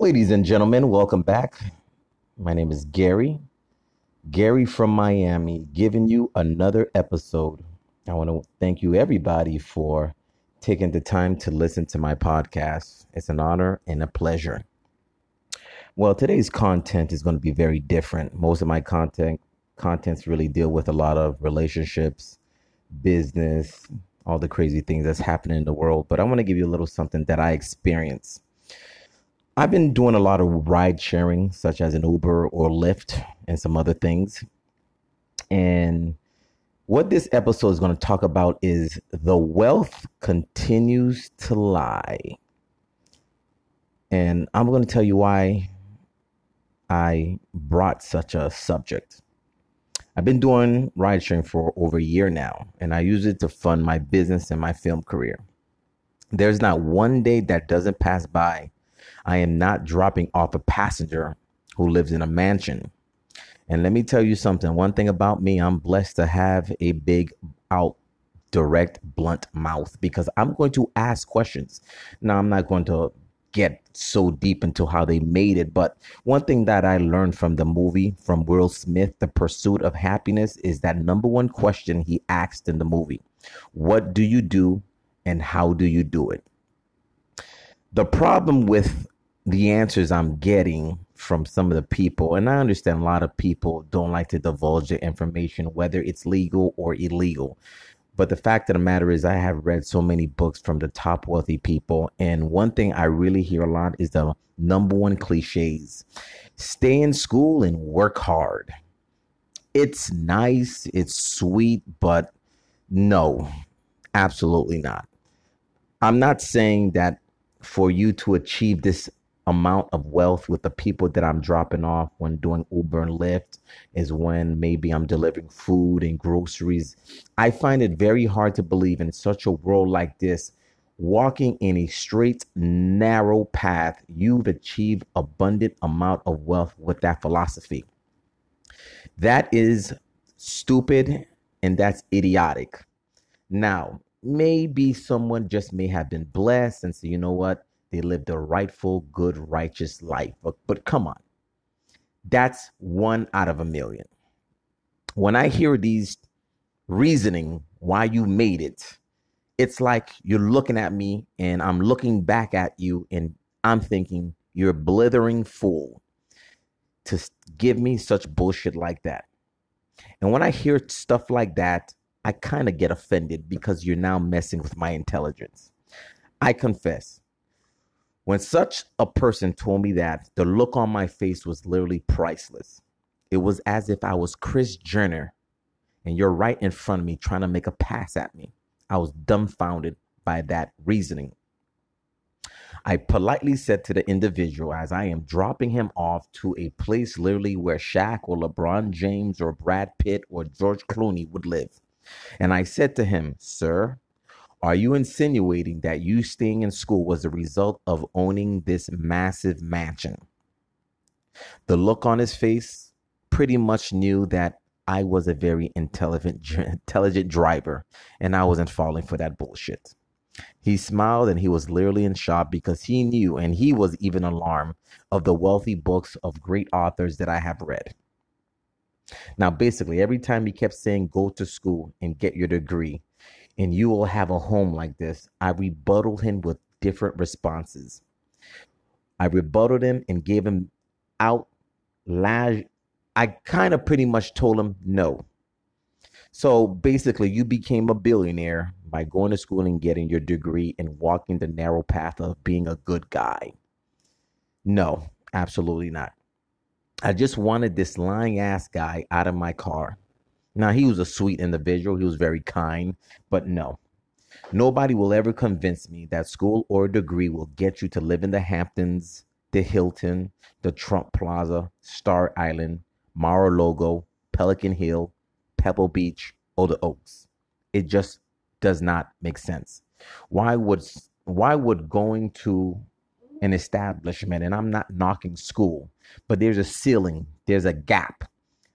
Ladies and gentlemen, welcome back. My name is Gary, Gary from Miami, giving you another episode. I want to thank you, everybody, for taking the time to listen to my podcast. It's an honor and a pleasure. Well, today's content is going to be very different. Most of my content contents really deal with a lot of relationships, business, all the crazy things that's happening in the world. But I want to give you a little something that I experience. I've been doing a lot of ride sharing, such as an Uber or Lyft and some other things. And what this episode is going to talk about is the wealth continues to lie. And I'm going to tell you why I brought such a subject. I've been doing ride sharing for over a year now, and I use it to fund my business and my film career. There's not one day that doesn't pass by. I am not dropping off a passenger who lives in a mansion. And let me tell you something one thing about me, I'm blessed to have a big out direct blunt mouth because I'm going to ask questions. Now I'm not going to get so deep into how they made it. But one thing that I learned from the movie from Will Smith, The Pursuit of Happiness, is that number one question he asked in the movie What do you do and how do you do it? The problem with the answers I'm getting from some of the people, and I understand a lot of people don't like to divulge the information, whether it's legal or illegal. But the fact of the matter is, I have read so many books from the top wealthy people. And one thing I really hear a lot is the number one cliches stay in school and work hard. It's nice, it's sweet, but no, absolutely not. I'm not saying that for you to achieve this amount of wealth with the people that I'm dropping off when doing Uber and Lyft is when maybe I'm delivering food and groceries. I find it very hard to believe in such a world like this, walking in a straight, narrow path, you've achieved abundant amount of wealth with that philosophy. That is stupid and that's idiotic. Now, maybe someone just may have been blessed and say, you know what? They lived a rightful, good, righteous life. But, but come on. That's one out of a million. When I hear these reasoning why you made it, it's like you're looking at me and I'm looking back at you and I'm thinking you're a blithering fool to give me such bullshit like that. And when I hear stuff like that, I kind of get offended because you're now messing with my intelligence. I confess, when such a person told me that, the look on my face was literally priceless. It was as if I was Kris Jenner and you're right in front of me trying to make a pass at me. I was dumbfounded by that reasoning. I politely said to the individual as I am dropping him off to a place literally where Shaq or LeBron James or Brad Pitt or George Clooney would live. And I said to him, Sir, are you insinuating that you staying in school was a result of owning this massive mansion? The look on his face pretty much knew that I was a very intelligent intelligent driver and I wasn't falling for that bullshit. He smiled and he was literally in shock because he knew and he was even alarmed of the wealthy books of great authors that I have read. Now, basically, every time he kept saying, go to school and get your degree, and you will have a home like this. I rebutted him with different responses. I rebutted him and gave him out lash. I kind of pretty much told him no. So basically, you became a billionaire by going to school and getting your degree and walking the narrow path of being a good guy. No, absolutely not. I just wanted this lying ass guy out of my car. Now, he was a sweet individual. He was very kind, but no. Nobody will ever convince me that school or degree will get you to live in the Hamptons, the Hilton, the Trump Plaza, Star Island, Mar-a-Lago, Pelican Hill, Pebble Beach, or the Oaks. It just does not make sense. Why would why would going to an establishment and I'm not knocking school, but there's a ceiling, there's a gap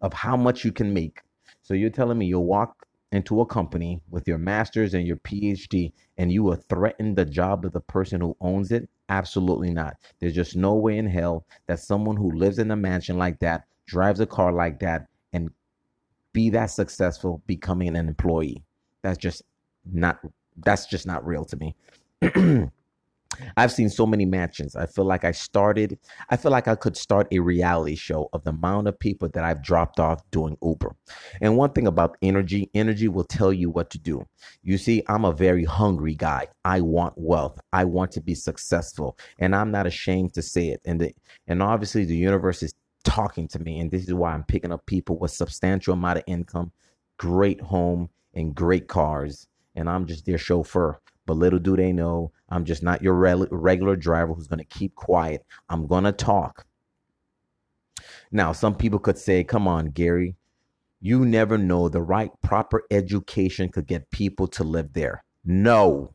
of how much you can make so you're telling me you'll walk into a company with your master's and your PhD and you will threaten the job of the person who owns it Absolutely not. There's just no way in hell that someone who lives in a mansion like that, drives a car like that, and be that successful becoming an employee. That's just not that's just not real to me. I've seen so many mansions. I feel like I started, I feel like I could start a reality show of the amount of people that I've dropped off doing Uber. And one thing about energy, energy will tell you what to do. You see, I'm a very hungry guy. I want wealth. I want to be successful. And I'm not ashamed to say it. And the, and obviously the universe is talking to me. And this is why I'm picking up people with substantial amount of income, great home, and great cars. And I'm just their chauffeur. But little do they know, I'm just not your regular driver who's going to keep quiet. I'm going to talk. Now, some people could say, come on, Gary, you never know. The right, proper education could get people to live there. No,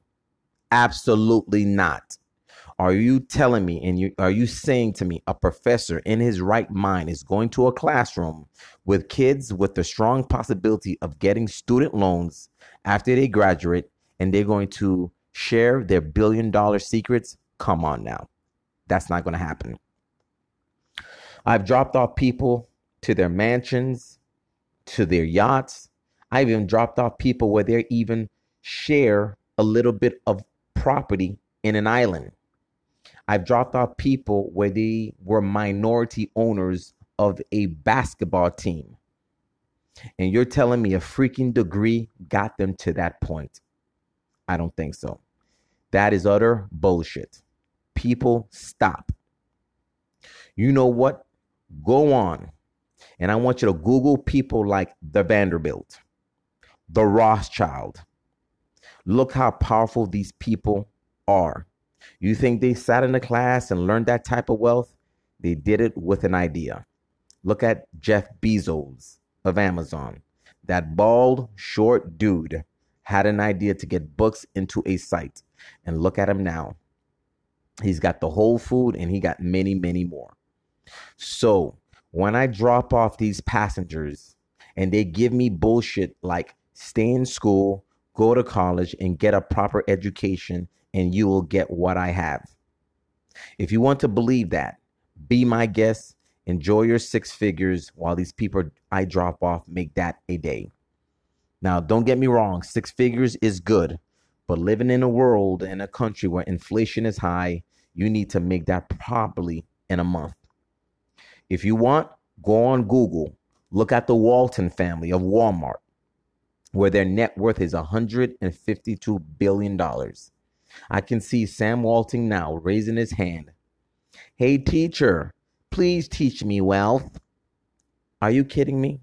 absolutely not. Are you telling me and you are you saying to me a professor in his right mind is going to a classroom with kids with the strong possibility of getting student loans after they graduate and they're going to share their billion dollar secrets, come on now. That's not going to happen. I've dropped off people to their mansions, to their yachts. I've even dropped off people where they even share a little bit of property in an island. I've dropped off people where they were minority owners of a basketball team. And you're telling me a freaking degree got them to that point. I don't think so. That is utter bullshit. People, stop. You know what? Go on. And I want you to Google people like the Vanderbilt, the Rothschild. Look how powerful these people are. You think they sat in a class and learned that type of wealth? They did it with an idea. Look at Jeff Bezos of Amazon, that bald, short dude had an idea to get books into a site. And look at him now. He's got the whole food and he got many, many more. So when I drop off these passengers and they give me bullshit like stay in school, go to college, and get a proper education, and you will get what I have. If you want to believe that, be my guest. Enjoy your six figures while these people I drop off make that a day. Now, don't get me wrong, six figures is good, but living in a world in a country where inflation is high, you need to make that properly in a month. If you want, go on Google, look at the Walton family of Walmart, where their net worth is $152 billion. I can see Sam Walton now raising his hand. Hey, teacher, please teach me wealth. Are you kidding me?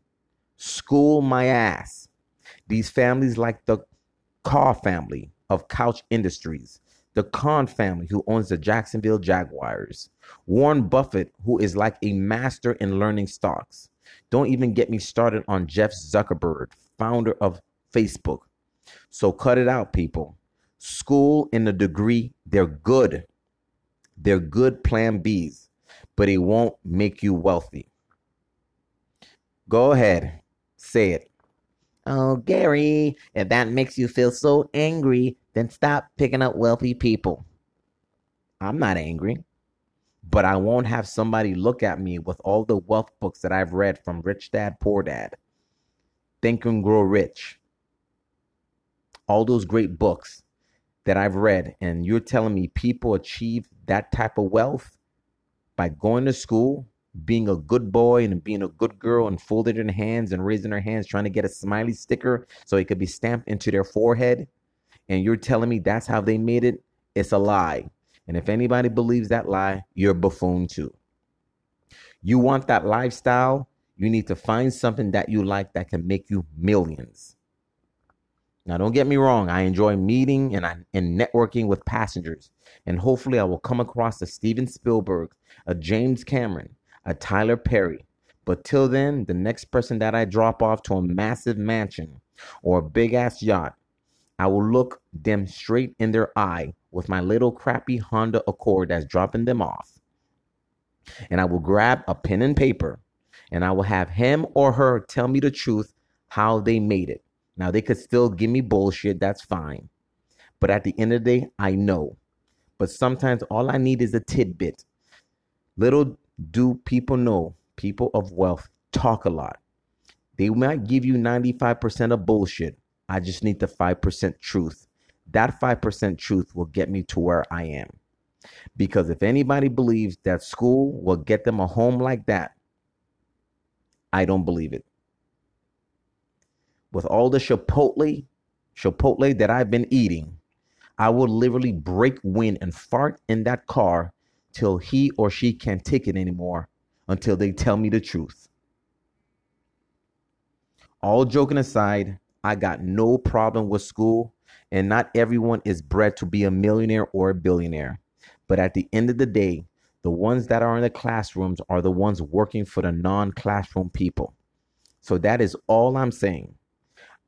School my ass. These families, like the Carr family of Couch Industries, the Khan family, who owns the Jacksonville Jaguars, Warren Buffett, who is like a master in learning stocks. Don't even get me started on Jeff Zuckerberg, founder of Facebook. So cut it out, people. School and a degree, they're good. They're good plan Bs, but it won't make you wealthy. Go ahead, say it. Oh, Gary, if that makes you feel so angry, then stop picking up wealthy people. I'm not angry, but I won't have somebody look at me with all the wealth books that I've read from Rich Dad, Poor Dad, Think and Grow Rich, all those great books that I've read, and you're telling me people achieve that type of wealth by going to school, being a good boy and being a good girl and folding their hands and raising their hands trying to get a smiley sticker so it could be stamped into their forehead. And you're telling me that's how they made it? It's a lie. And if anybody believes that lie you're a buffoon too. You want that lifestyle? You need to find something that you like that can make you millions. Now don't get me wrong. I enjoy meeting and, I, and networking with passengers. And hopefully i will come across a steven spielberg a james cameron a Tyler Perry. But till then, the next person that I drop off to a massive mansion or a big ass yacht, I will look them straight in their eye with my little crappy Honda Accord that's dropping them off. And I will grab a pen and paper and I will have him or her tell me the truth how they made it. Now, they could still give me bullshit, that's fine. But at the end of the day, I know. But sometimes all I need is a tidbit. Little do people know, people of wealth talk a lot. They might give you 95% of bullshit. I just need the 5% truth. That 5% truth will get me to where I am. Because if anybody believes that school will get them a home like that, I don't believe it. With all the Chipotle, Chipotle that I've been eating, I will literally break wind and fart in that car till he or she can't take it anymore until they tell me the truth. All joking aside, I got no problem with school, and not everyone is bred to be a millionaire or a billionaire. But at the end of the day, the ones that are in the classrooms are the ones working for the non classroom people. So that is all I'm saying.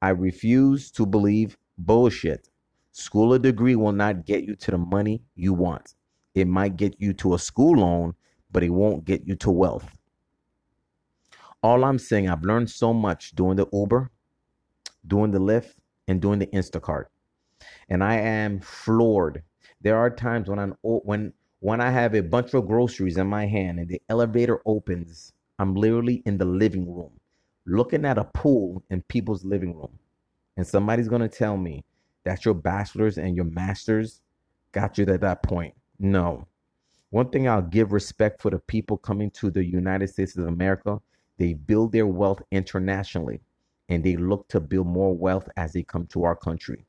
I refuse to believe bullshit. School a degree will not get you to the money you want. It might get you to a school loan, but it won't get you to wealth. All I'm saying, I've learned so much doing the Uber, doing the Lyft, and doing the Instacart. And I am floored. There are times when I'm when when I have a bunch of groceries in my hand and the elevator opens, I'm literally in the living room looking at a pool in people's living room. And somebody's going to tell me that your bachelor's and your master's got you to that point. No. One thing I'll give respect for the people coming to the United States of America, they build their wealth internationally and they look to build more wealth as they come to our country.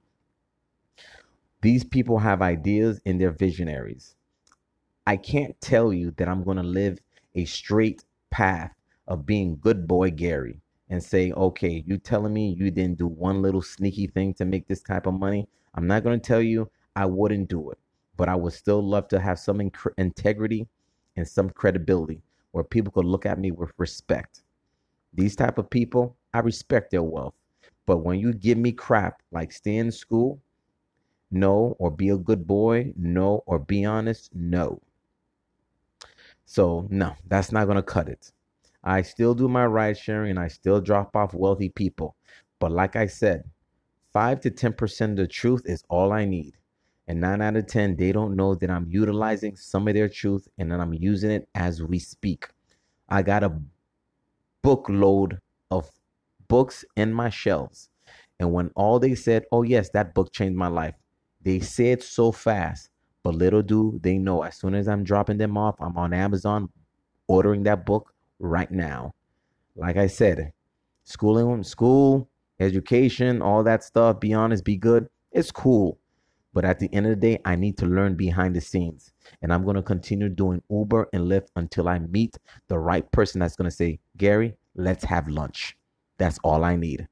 These people have ideas and they're visionaries. I can't tell you that I'm going to live a straight path of being good boy Gary and say, okay, you telling me you didn't do one little sneaky thing to make this type of money. I'm not going to tell you I wouldn't do it, but I would still love to have some integrity and some credibility where people could look at me with respect. These type of people, I respect their wealth. But when you give me crap like stay in school, no, or be a good boy, no, or be honest, no. So, no, that's not going to cut it. I still do my ride sharing and I still drop off wealthy people. But like I said, 5 to 10% of the truth is all I need. And 9 out of 10, they don't know that I'm utilizing some of their truth and then I'm using it as we speak. I got a bookload of books in my shelves. And when all they said, oh, yes, that book changed my life, they say it so fast. But little do they know, as soon as I'm dropping them off, I'm on Amazon ordering that book right now. Like I said, schooling, school, education, all that stuff, be honest, be good, it's cool. But at the end of the day, I need to learn behind the scenes. And I'm going to continue doing Uber and Lyft until I meet the right person that's going to say, Gary, let's have lunch. That's all I need.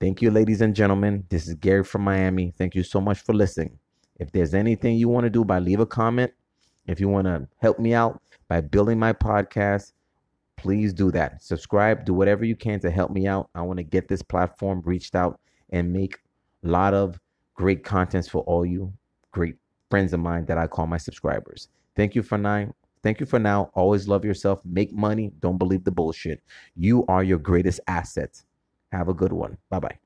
Thank you, ladies and gentlemen. This is Gary from Miami. Thank you so much for listening. If there's anything you want to do by leave a comment, if you want to help me out by building my podcast, please do that. Subscribe, do whatever you can to help me out. I want to get this platform reached out and make a lot of great contents for all you great friends of mine that I call my subscribers. Thank you for now. Thank you for now. Always love yourself. Make money. Don't believe the bullshit. You are your greatest asset. Have a good one. Bye bye.